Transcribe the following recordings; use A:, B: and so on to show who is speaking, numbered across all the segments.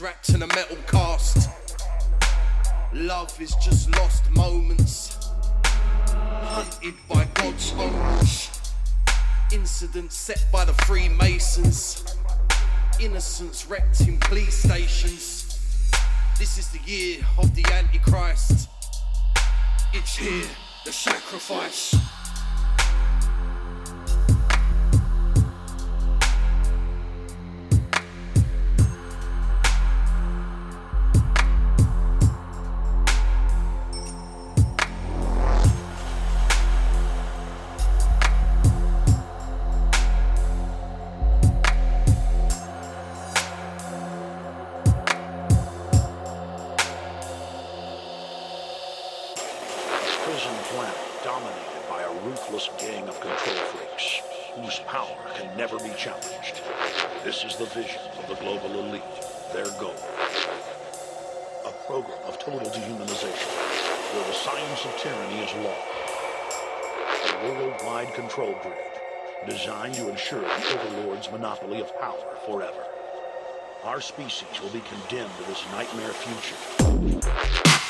A: wrapped in a metal cast. Love is just lost moments, hunted by God's own Incidents set by the Freemasons, Innocence wrecked in police stations. This is the year of the Antichrist. It's here, the sacrifice.
B: Monopoly of power forever. Our species will be condemned to this nightmare future.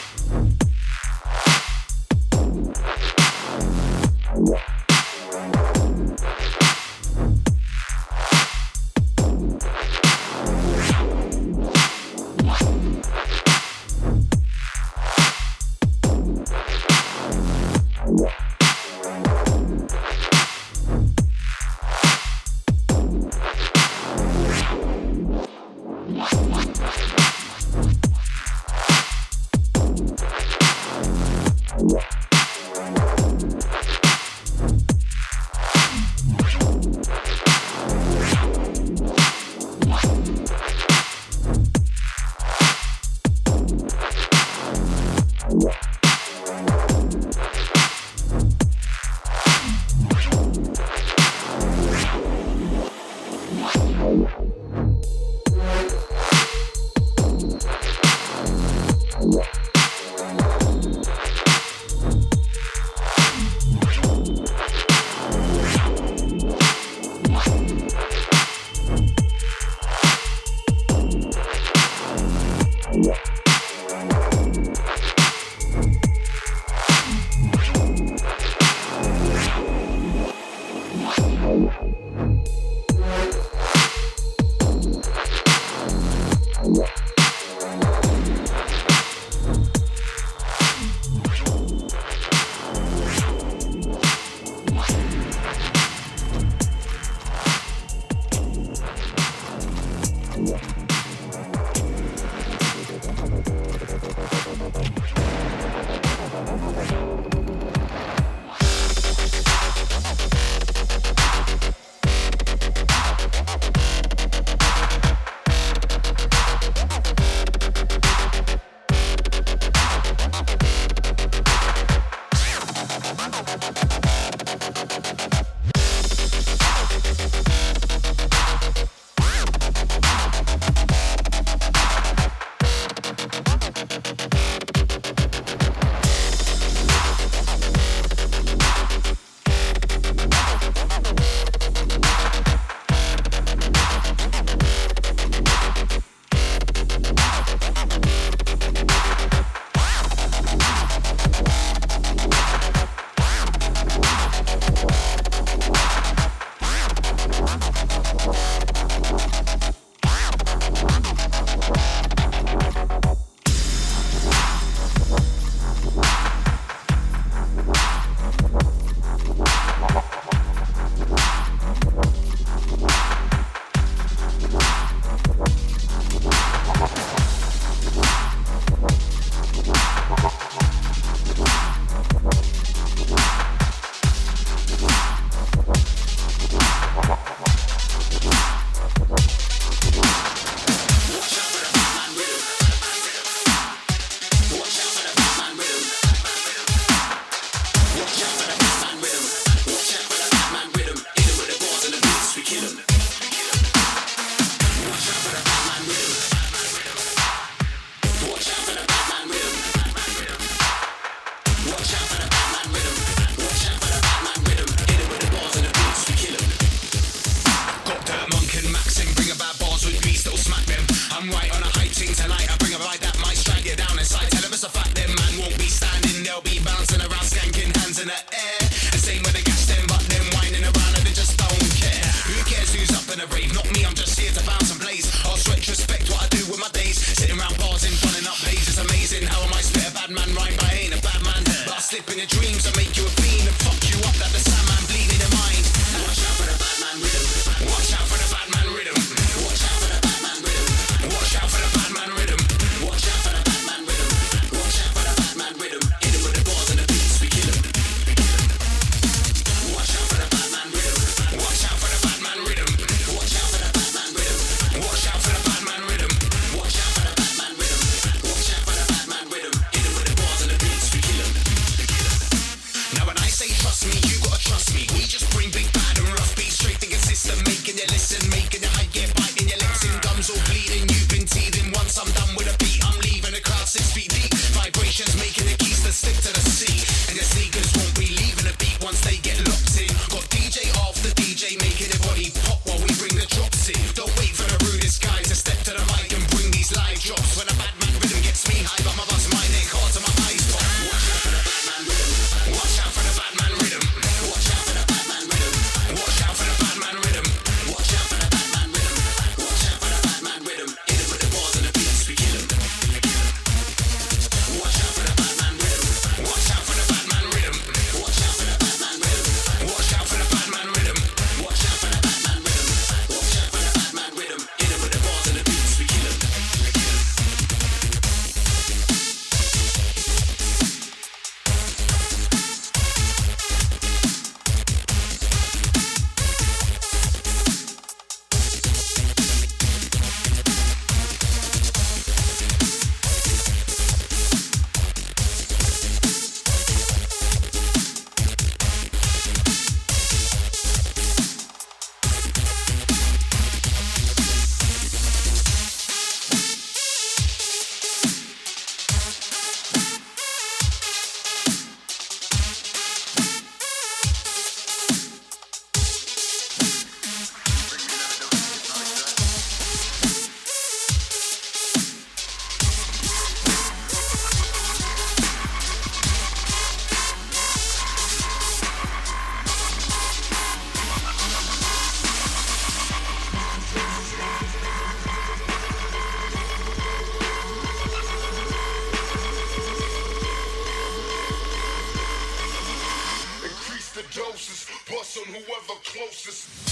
C: Just.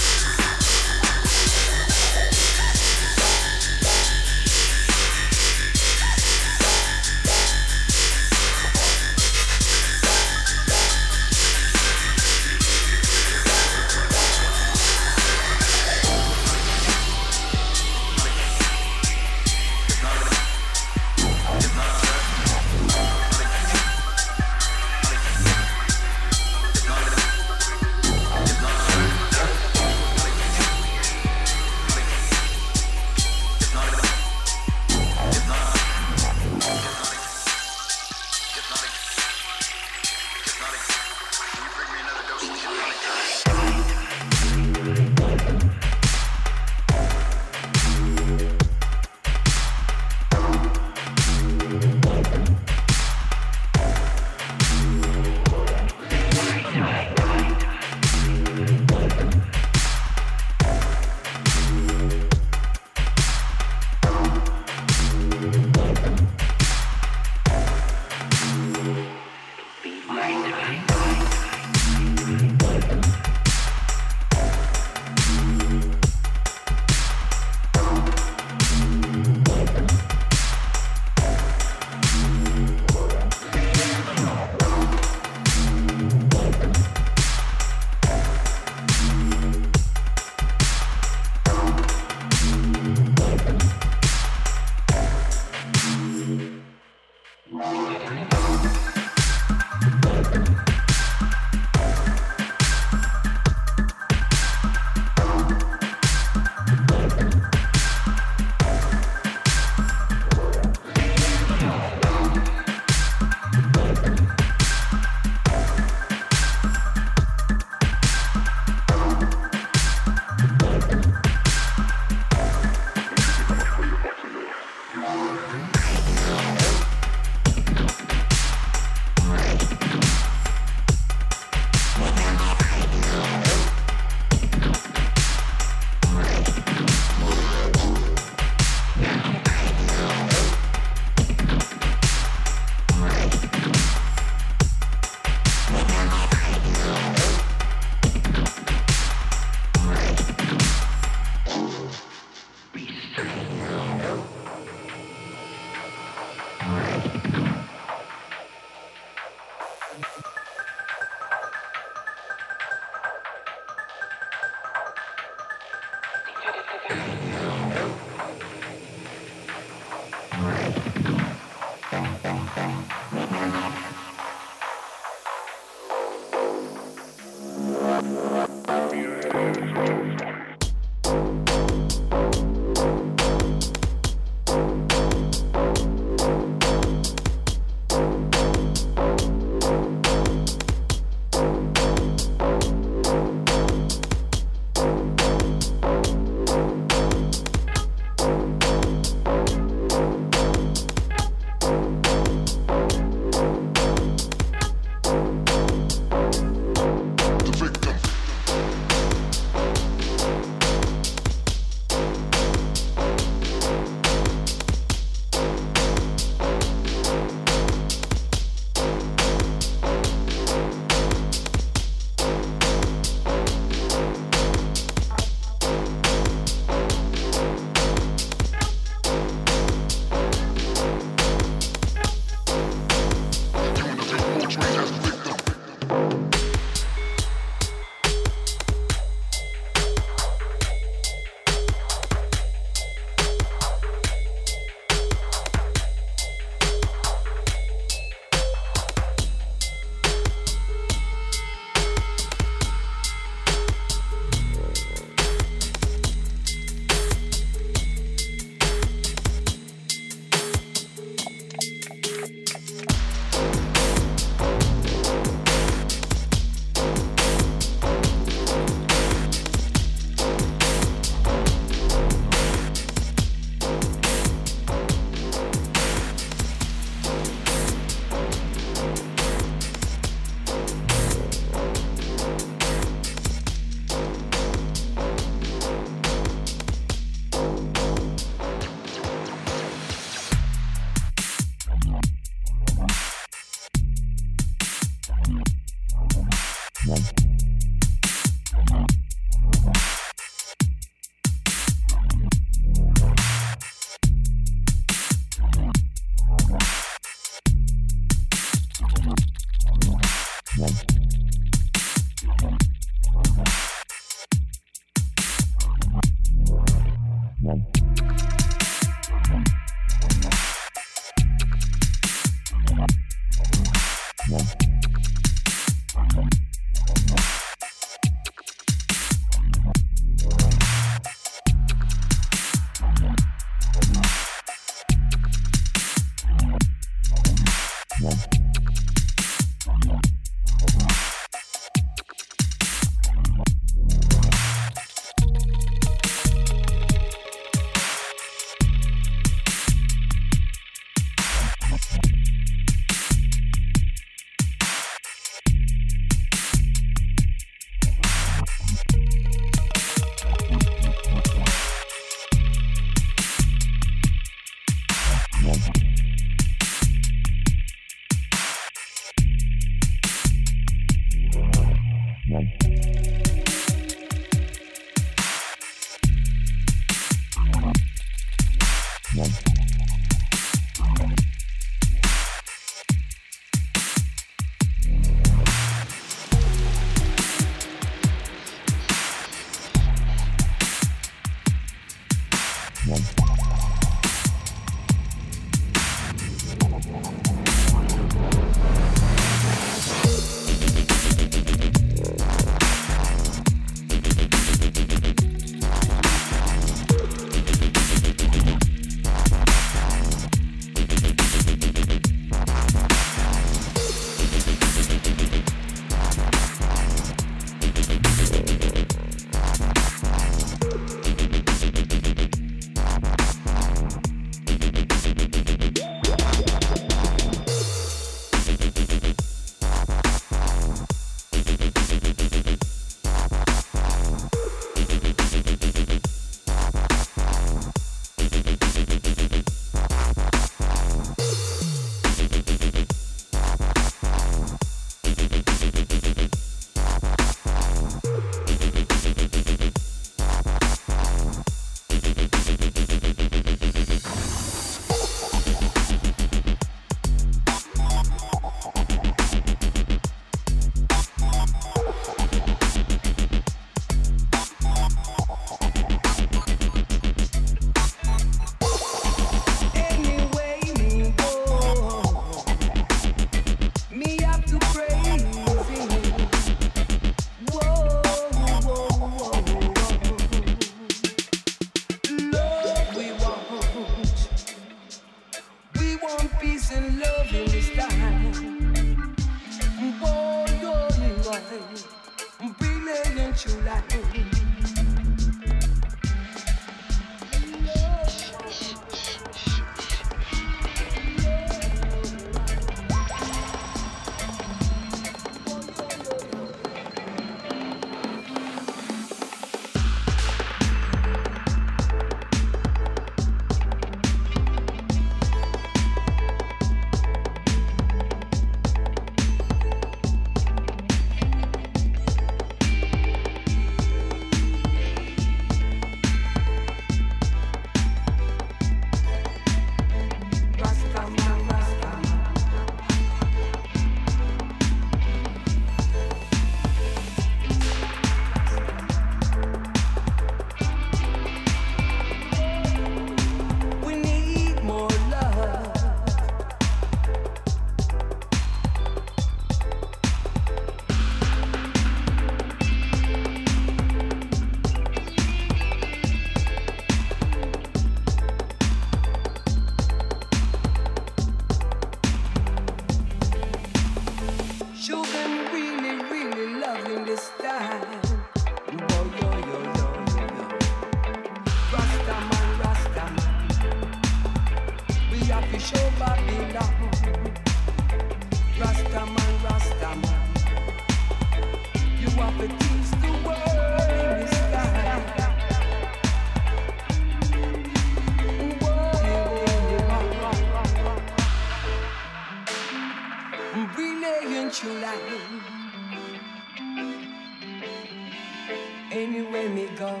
C: anywhere me go.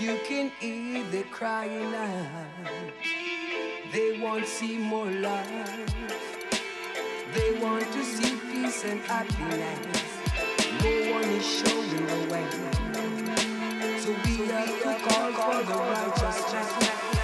C: You can hear
D: the crying out. They want to see more love. They want to see peace and happiness. No one is showing the way. So we have to call for
C: the righteous.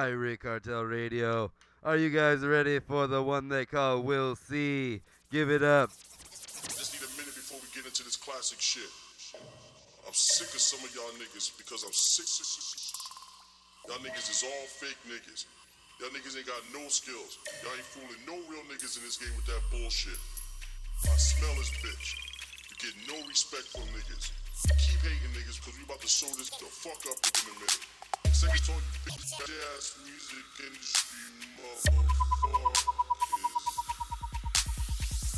C: Irie Cartel Radio. Are you guys ready for the one they call Will C? Give it up.
E: Just need a minute before we get into this classic shit. I'm sick of some of y'all niggas because I'm sick. sick, sick, sick. Y'all niggas is all fake niggas. Y'all niggas ain't got no skills. Y'all ain't fooling no real niggas in this game with that bullshit. I smell this bitch. You get no respect from niggas. Keep hating niggas because we about to show this the fuck up in a minute. Ass.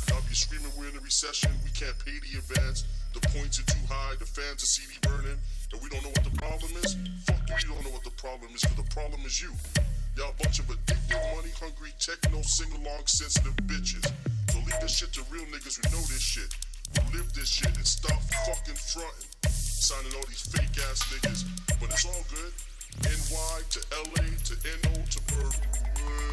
E: Y'all be screaming we're in a recession, we can't pay the advance, the points are too high, the fans are CD burning, and we don't know what the problem is? Fuck you, don't know what the problem is, the problem is you. Y'all bunch of addicted, money-hungry, techno, sing-along, sensitive bitches. So leave this shit to real niggas who know this shit, who live this shit, and stop fucking fronting. Signing all these fake-ass niggas, but it's all good. NY to LA to NO to Berkeley.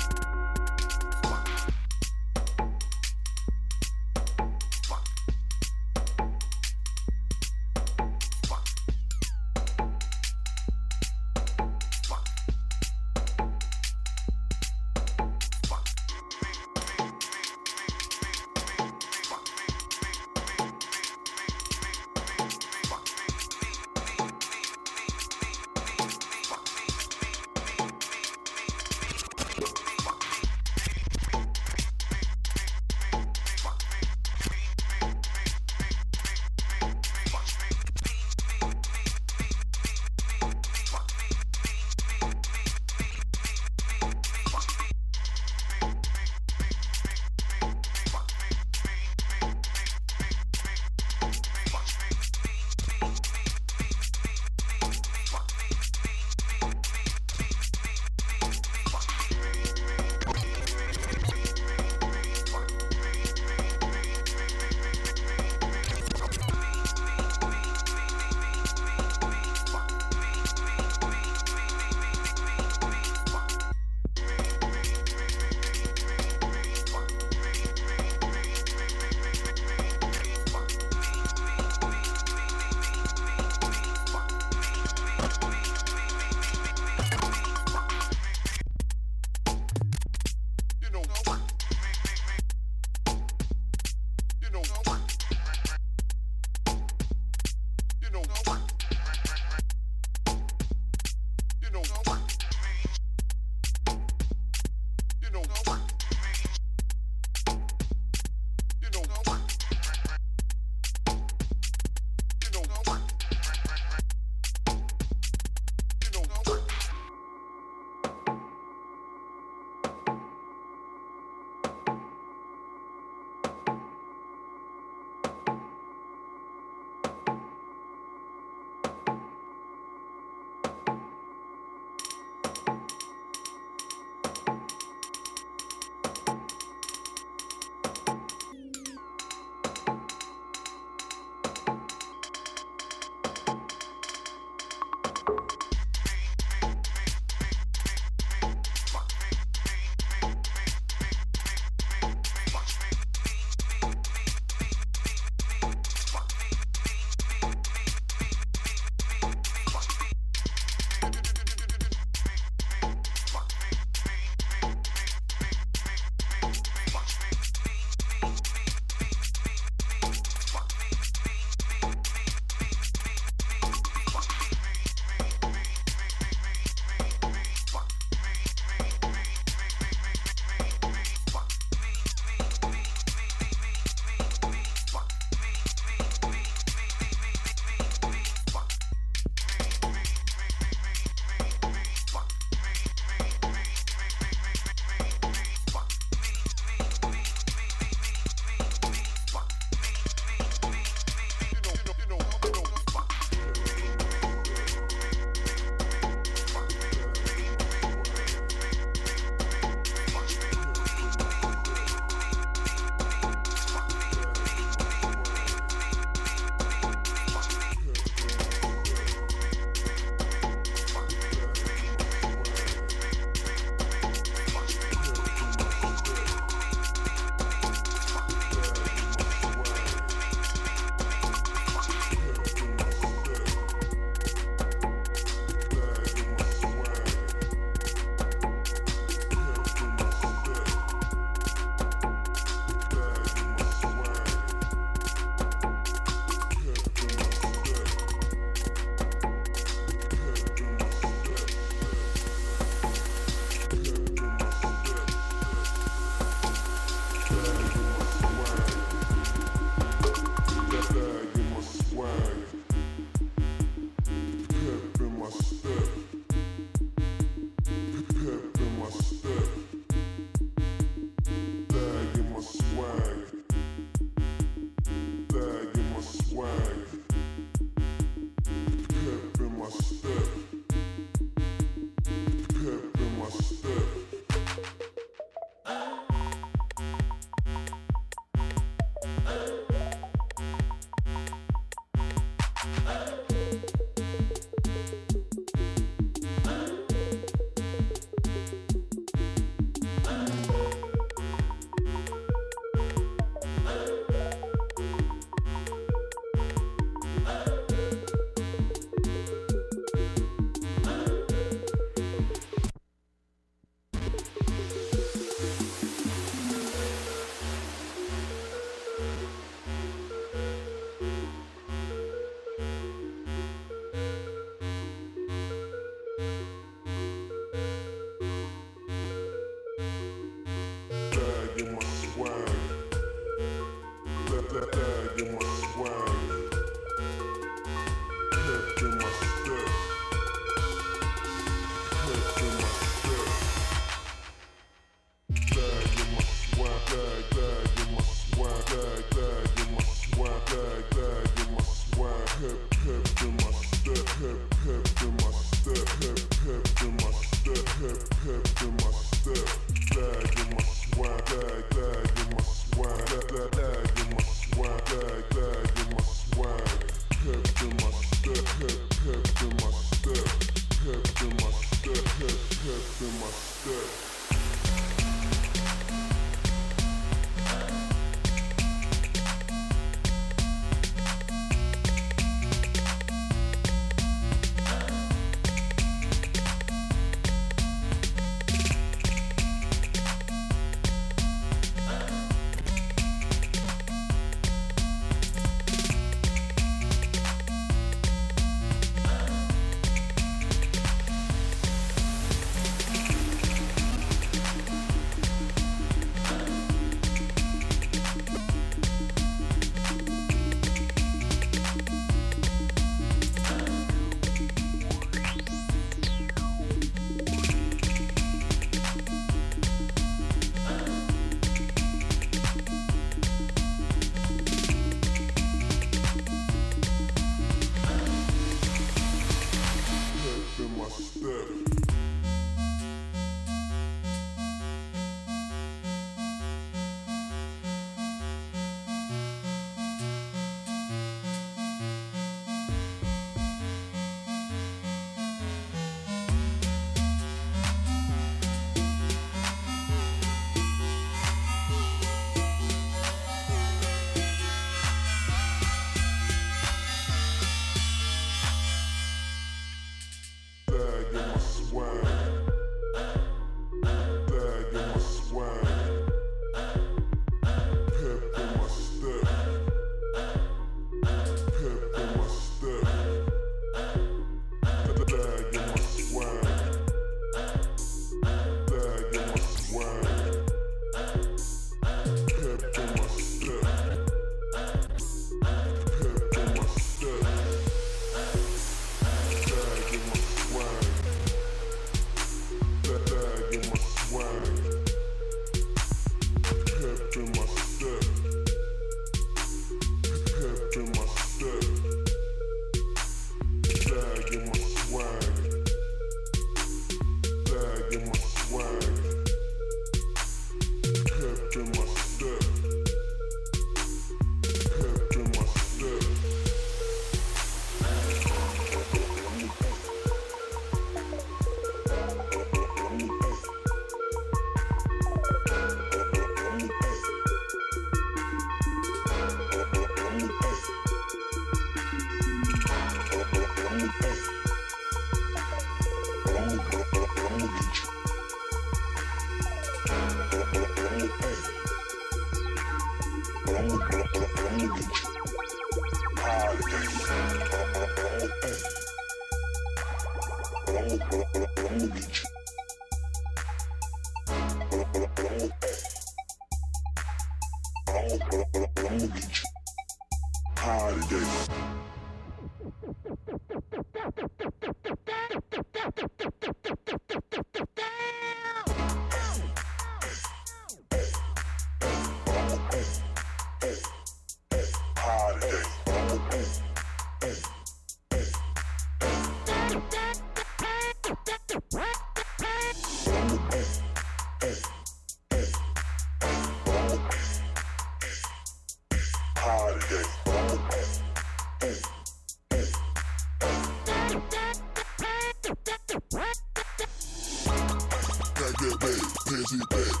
F: Hennessy, babe.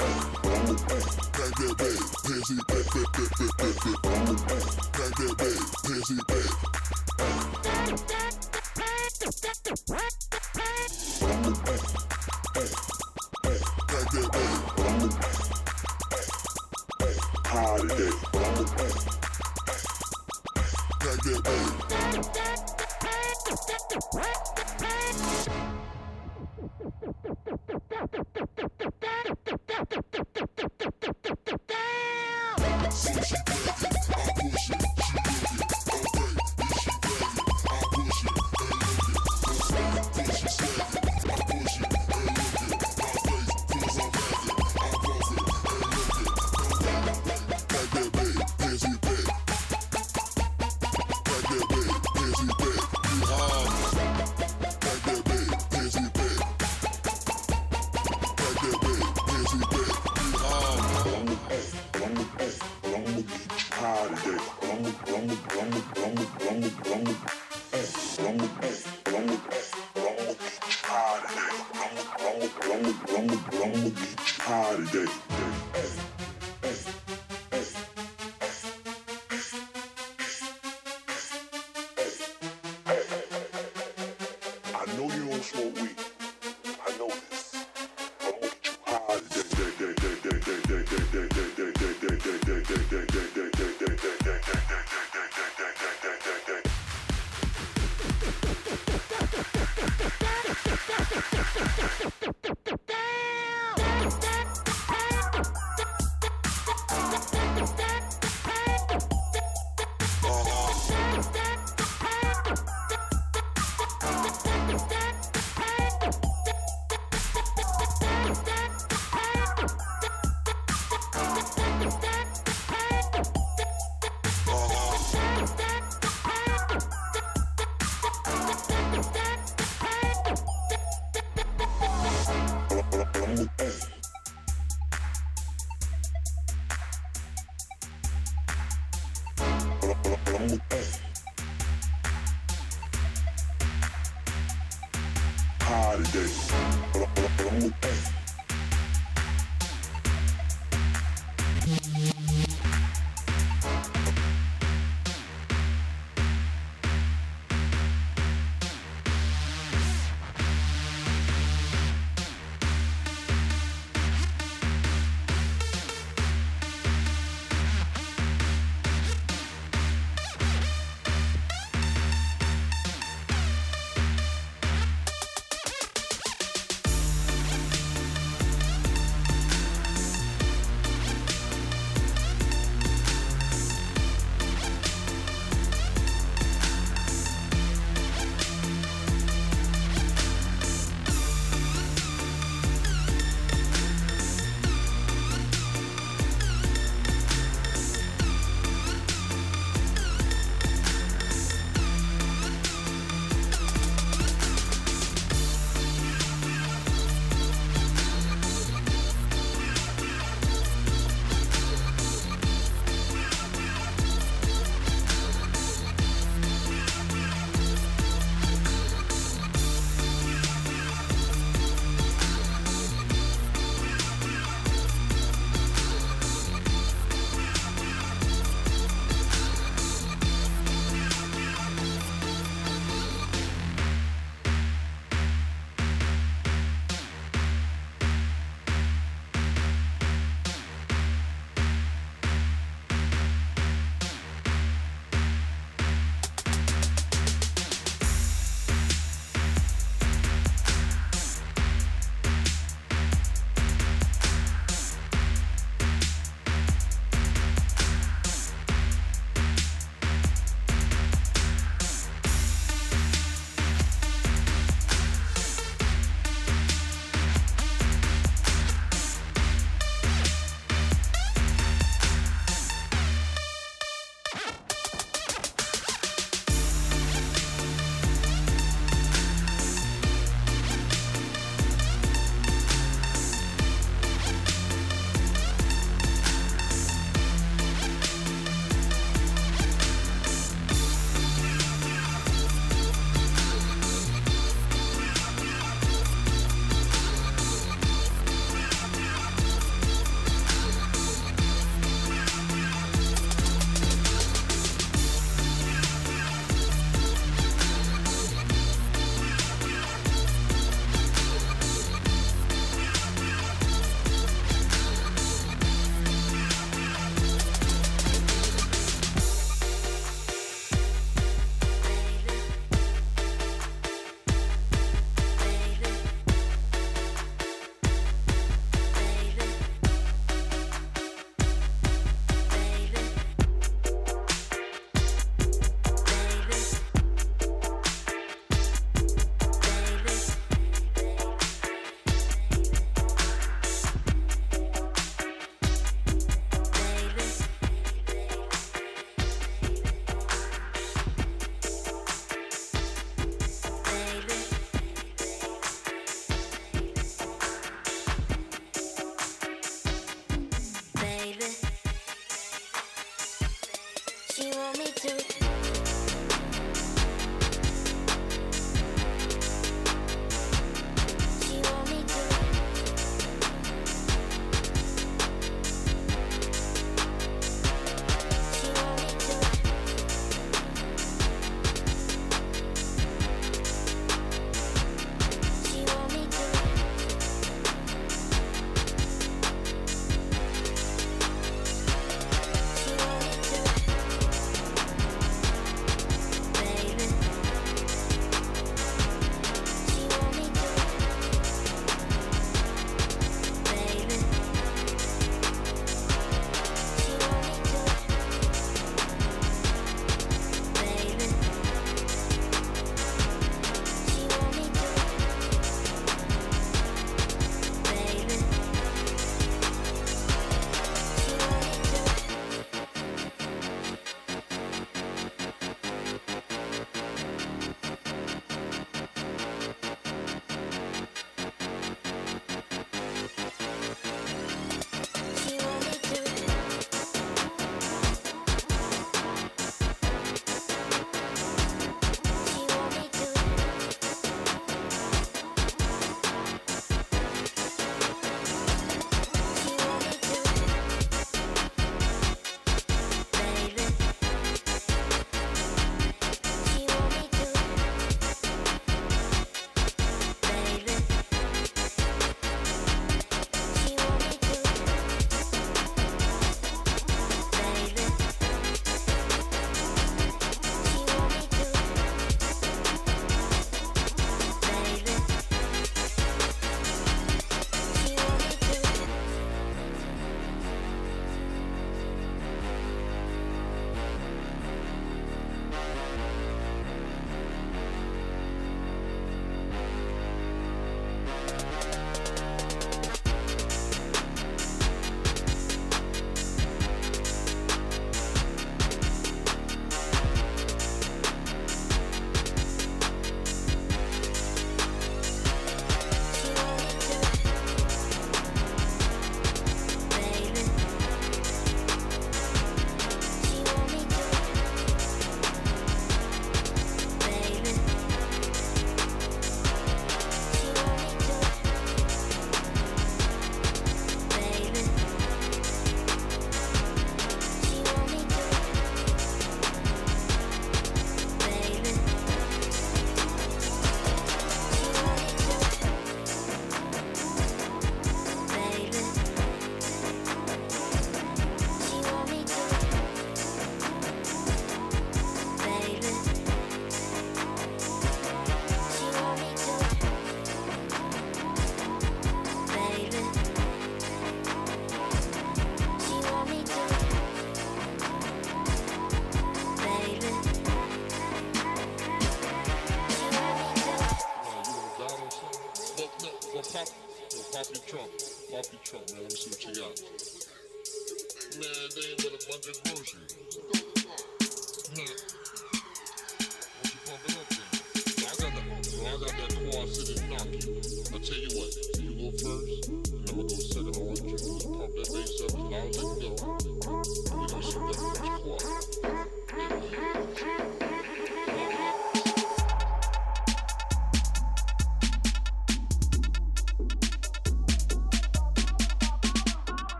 F: On the back, can't get
E: babe. Hennessy, babe, babe, babe, babe, babe, babe. On the back, can't get babe. Hennessy, babe.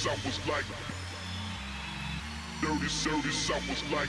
E: South was like. Dirty Southie South was like.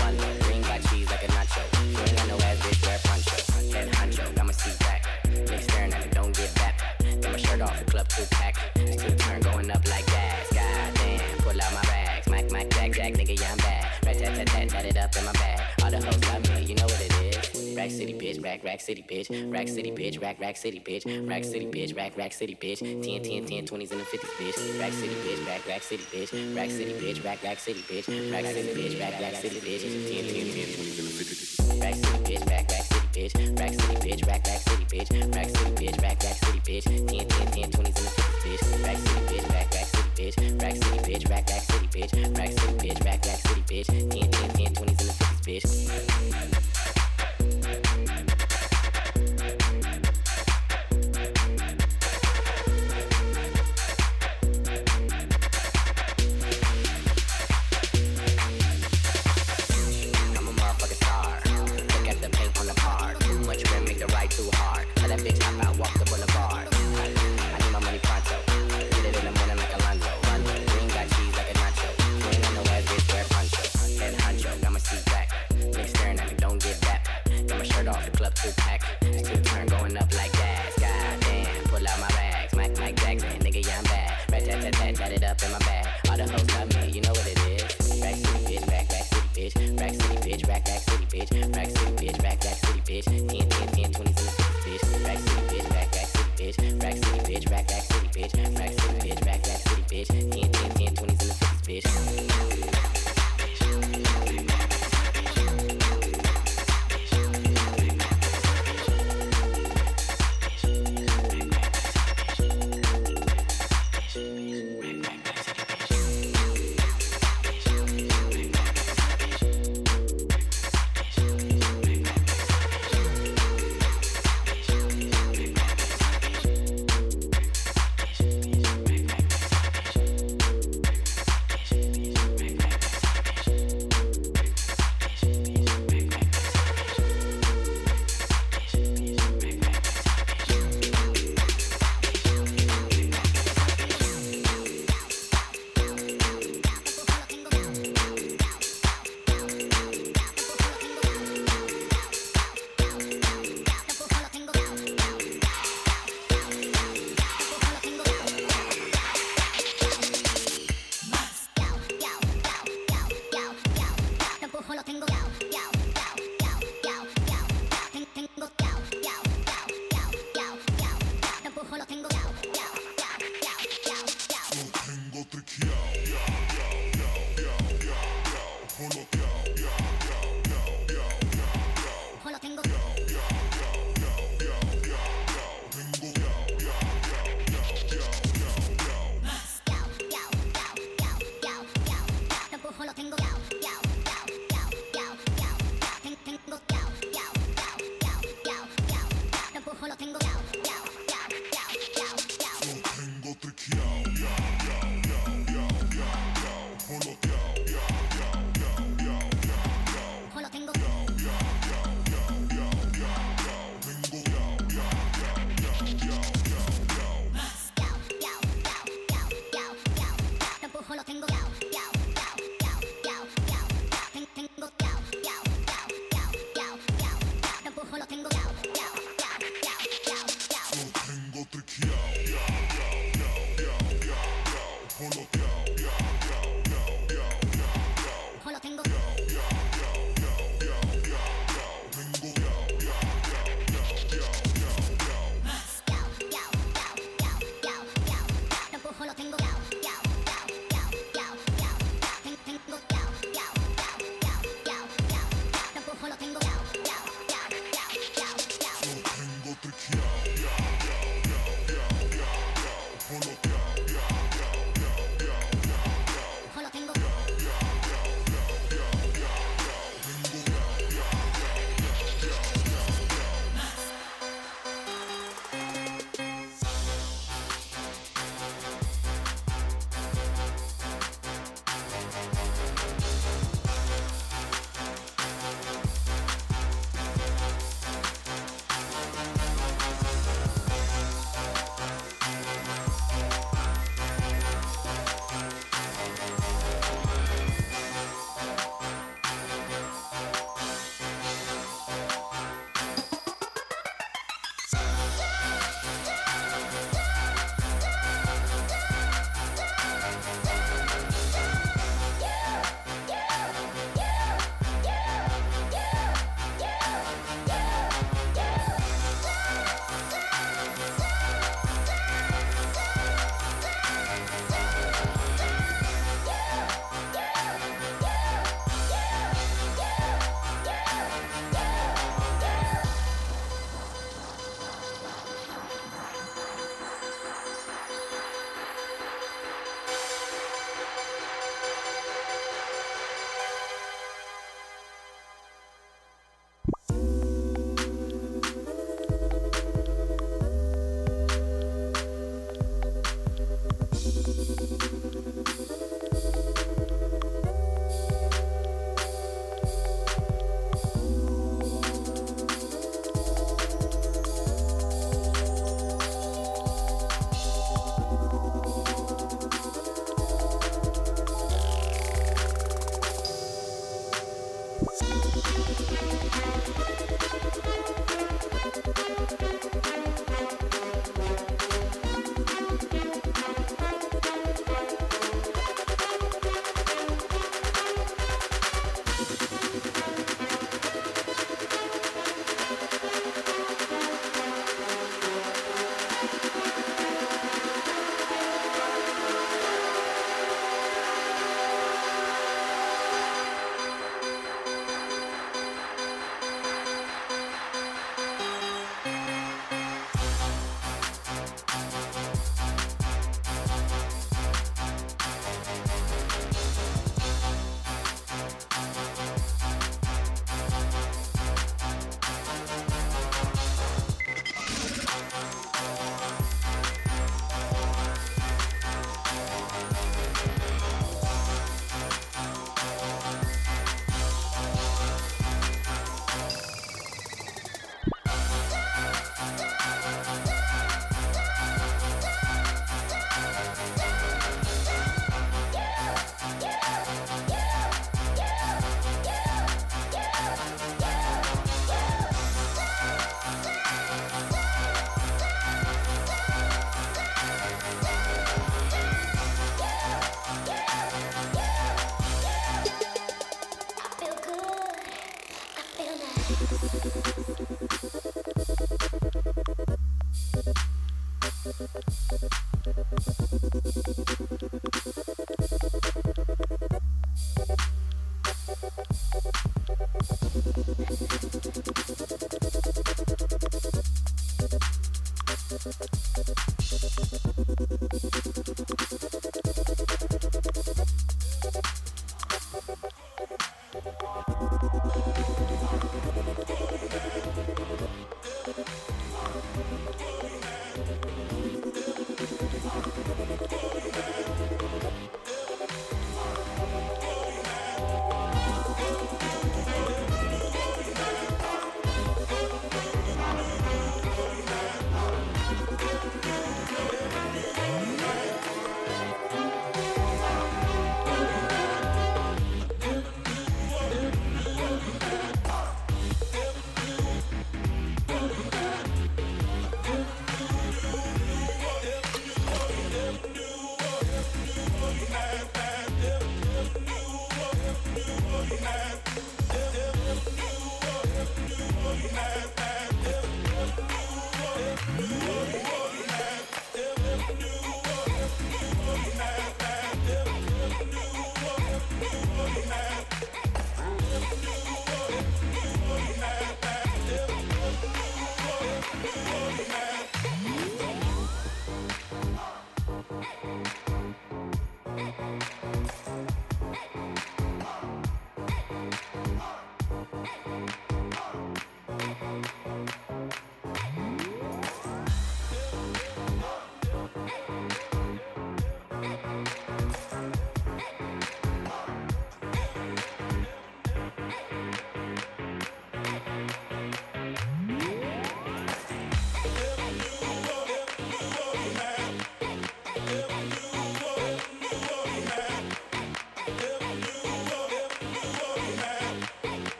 G: Too packed. Two turn going up like gas. God damn, pull out my rags. Mac, Mac, Jack, Jack, nigga, yeah, I'm bad. Rat, tat, tat, tat, tat it up in my bag. All the hoes got me, you know what it is. Rack City, bitch, rack, rack city, bitch. Rack City, bitch, rack, rack city, bitch. Rack City, bitch, rack, rack city, bitch. 10, 10, 10, 20s and the 50s, bitch. Rack City, bitch, rack, rack city, bitch. Rack City, bitch, rack, rack city, bitch. Rack City, bitch, rack, rack city, bitch. 10, 10, 10, 20s and the 50s. Rack City, bitch, rack, rack city, bitch. Rack City, bitch, rack, rack city, bitch. Rack City, bitch, rack, rack city, bitch. 10, 10, 10, 20s and the 50s, bitch. Rack City, bitch, rack, rack city, bitch. Rack City, bitch, rack, rack city, bitch. Rack City, bitch, rack, rack city, bitch. 10, 10, 10, 20s and the 50s, bitch. Bitch. Rack city, bitch, rack, rack city, bitch.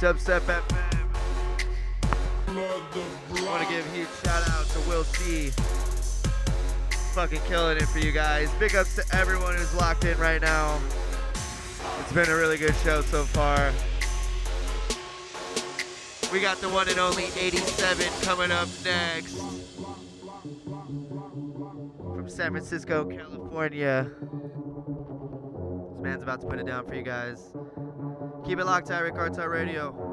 C: Dubstep FM. I want to give a huge shout out to Will C. Fucking killing it for you guys. Big ups to everyone who's locked in right now. It's been a really good show so far. We got the one and only 87 coming up next. From San Francisco, California. This man's about to put it down for you guys. Keep it locked to Irie Cartel Radio.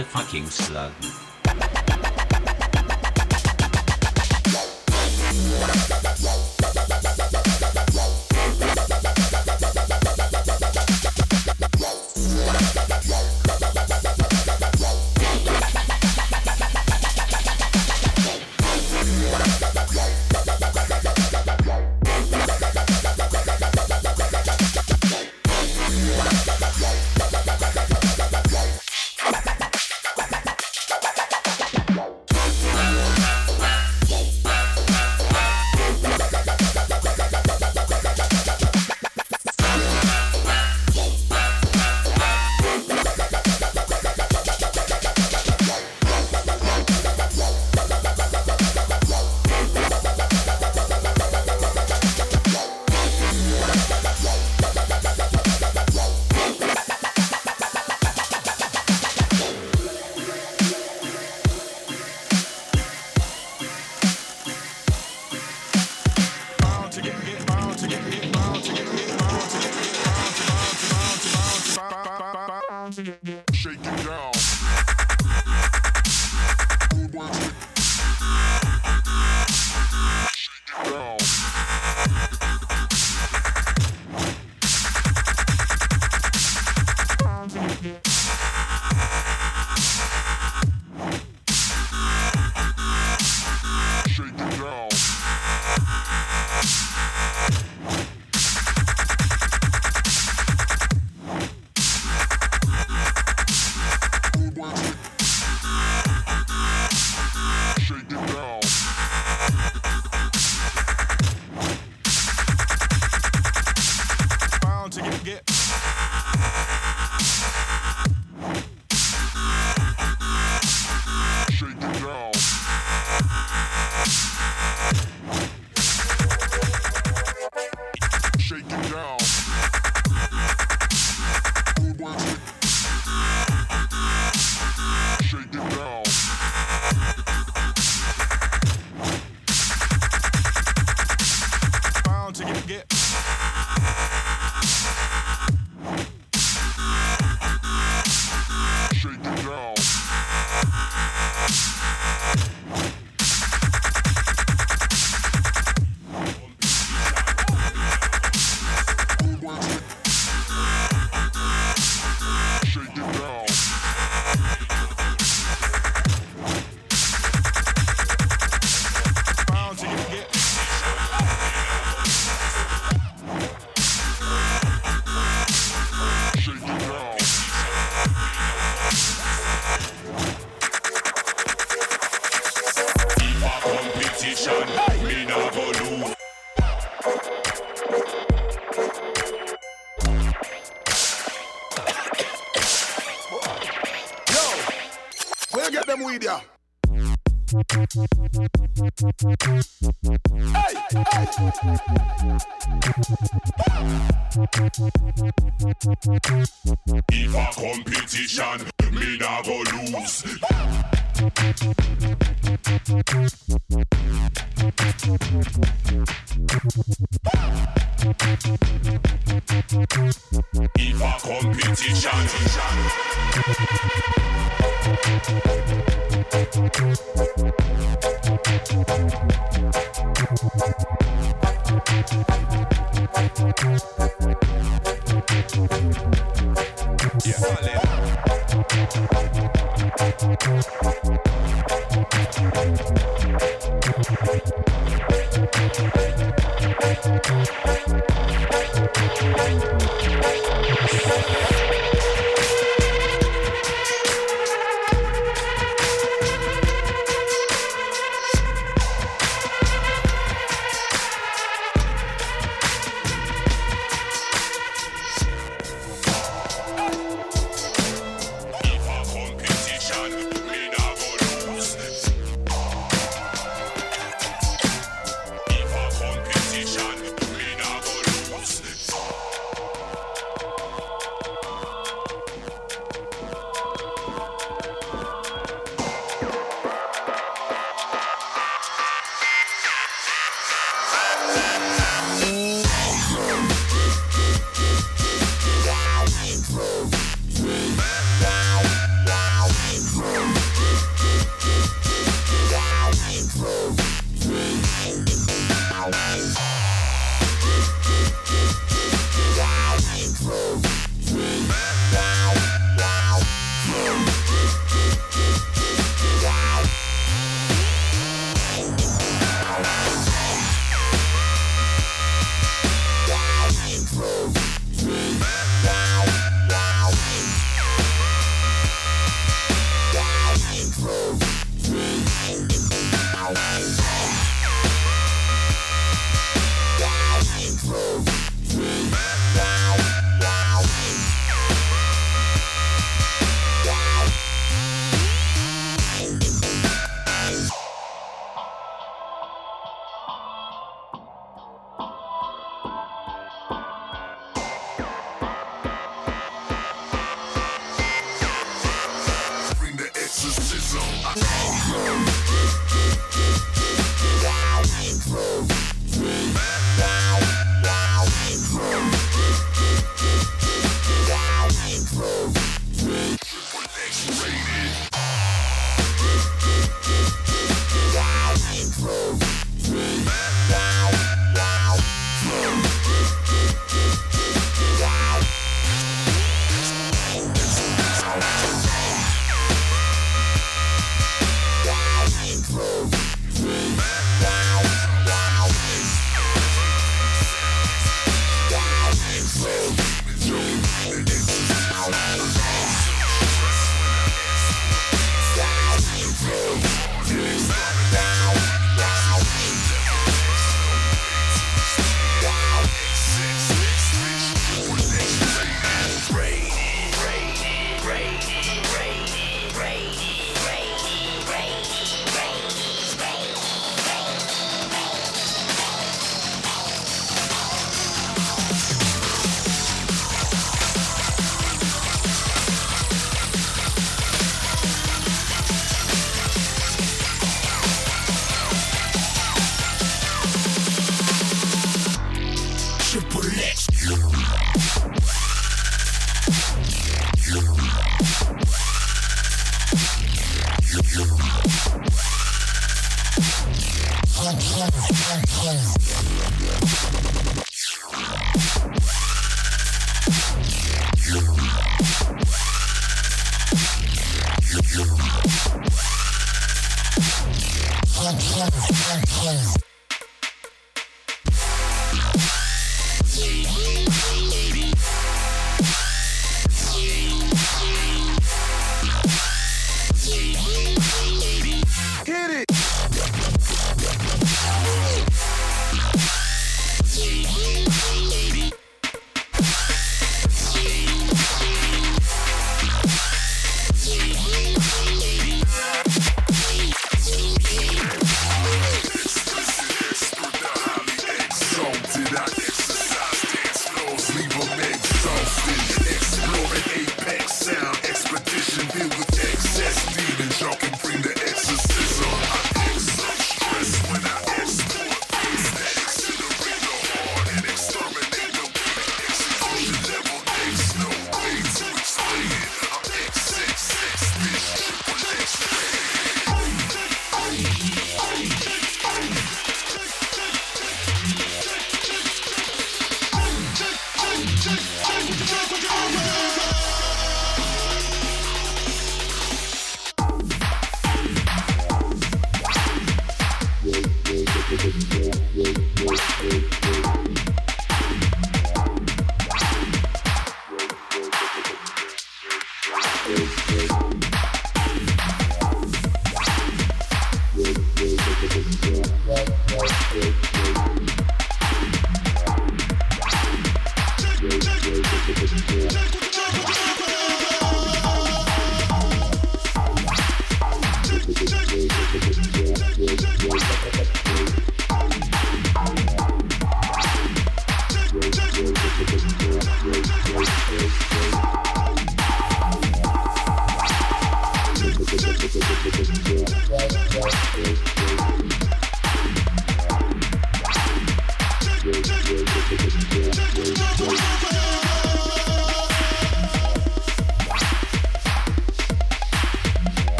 H: A fucking slug? me. Yo, where get them weed ya? If a competition, me nah go lose. If a
I: competition. Yeah,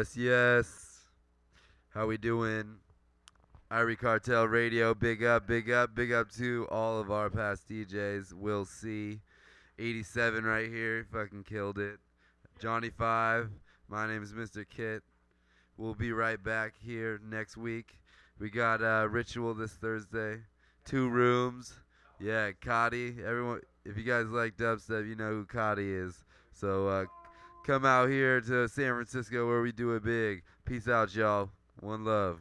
C: Yes, yes. How we doing? Irie Cartel Radio, big up, big up, big up to all of our past DJs. Will C, 87 right here, fucking killed it. Johnny5, my name is Mr. Kitt. We'll be right back here next week. We got uh, Ritual this Thursday, two rooms. Yeah, Cotty. Everyone, if you guys like dubstep, you know who Cotty is. So uh, come out here to San Francisco where we do it big. Peace out, y'all. One love.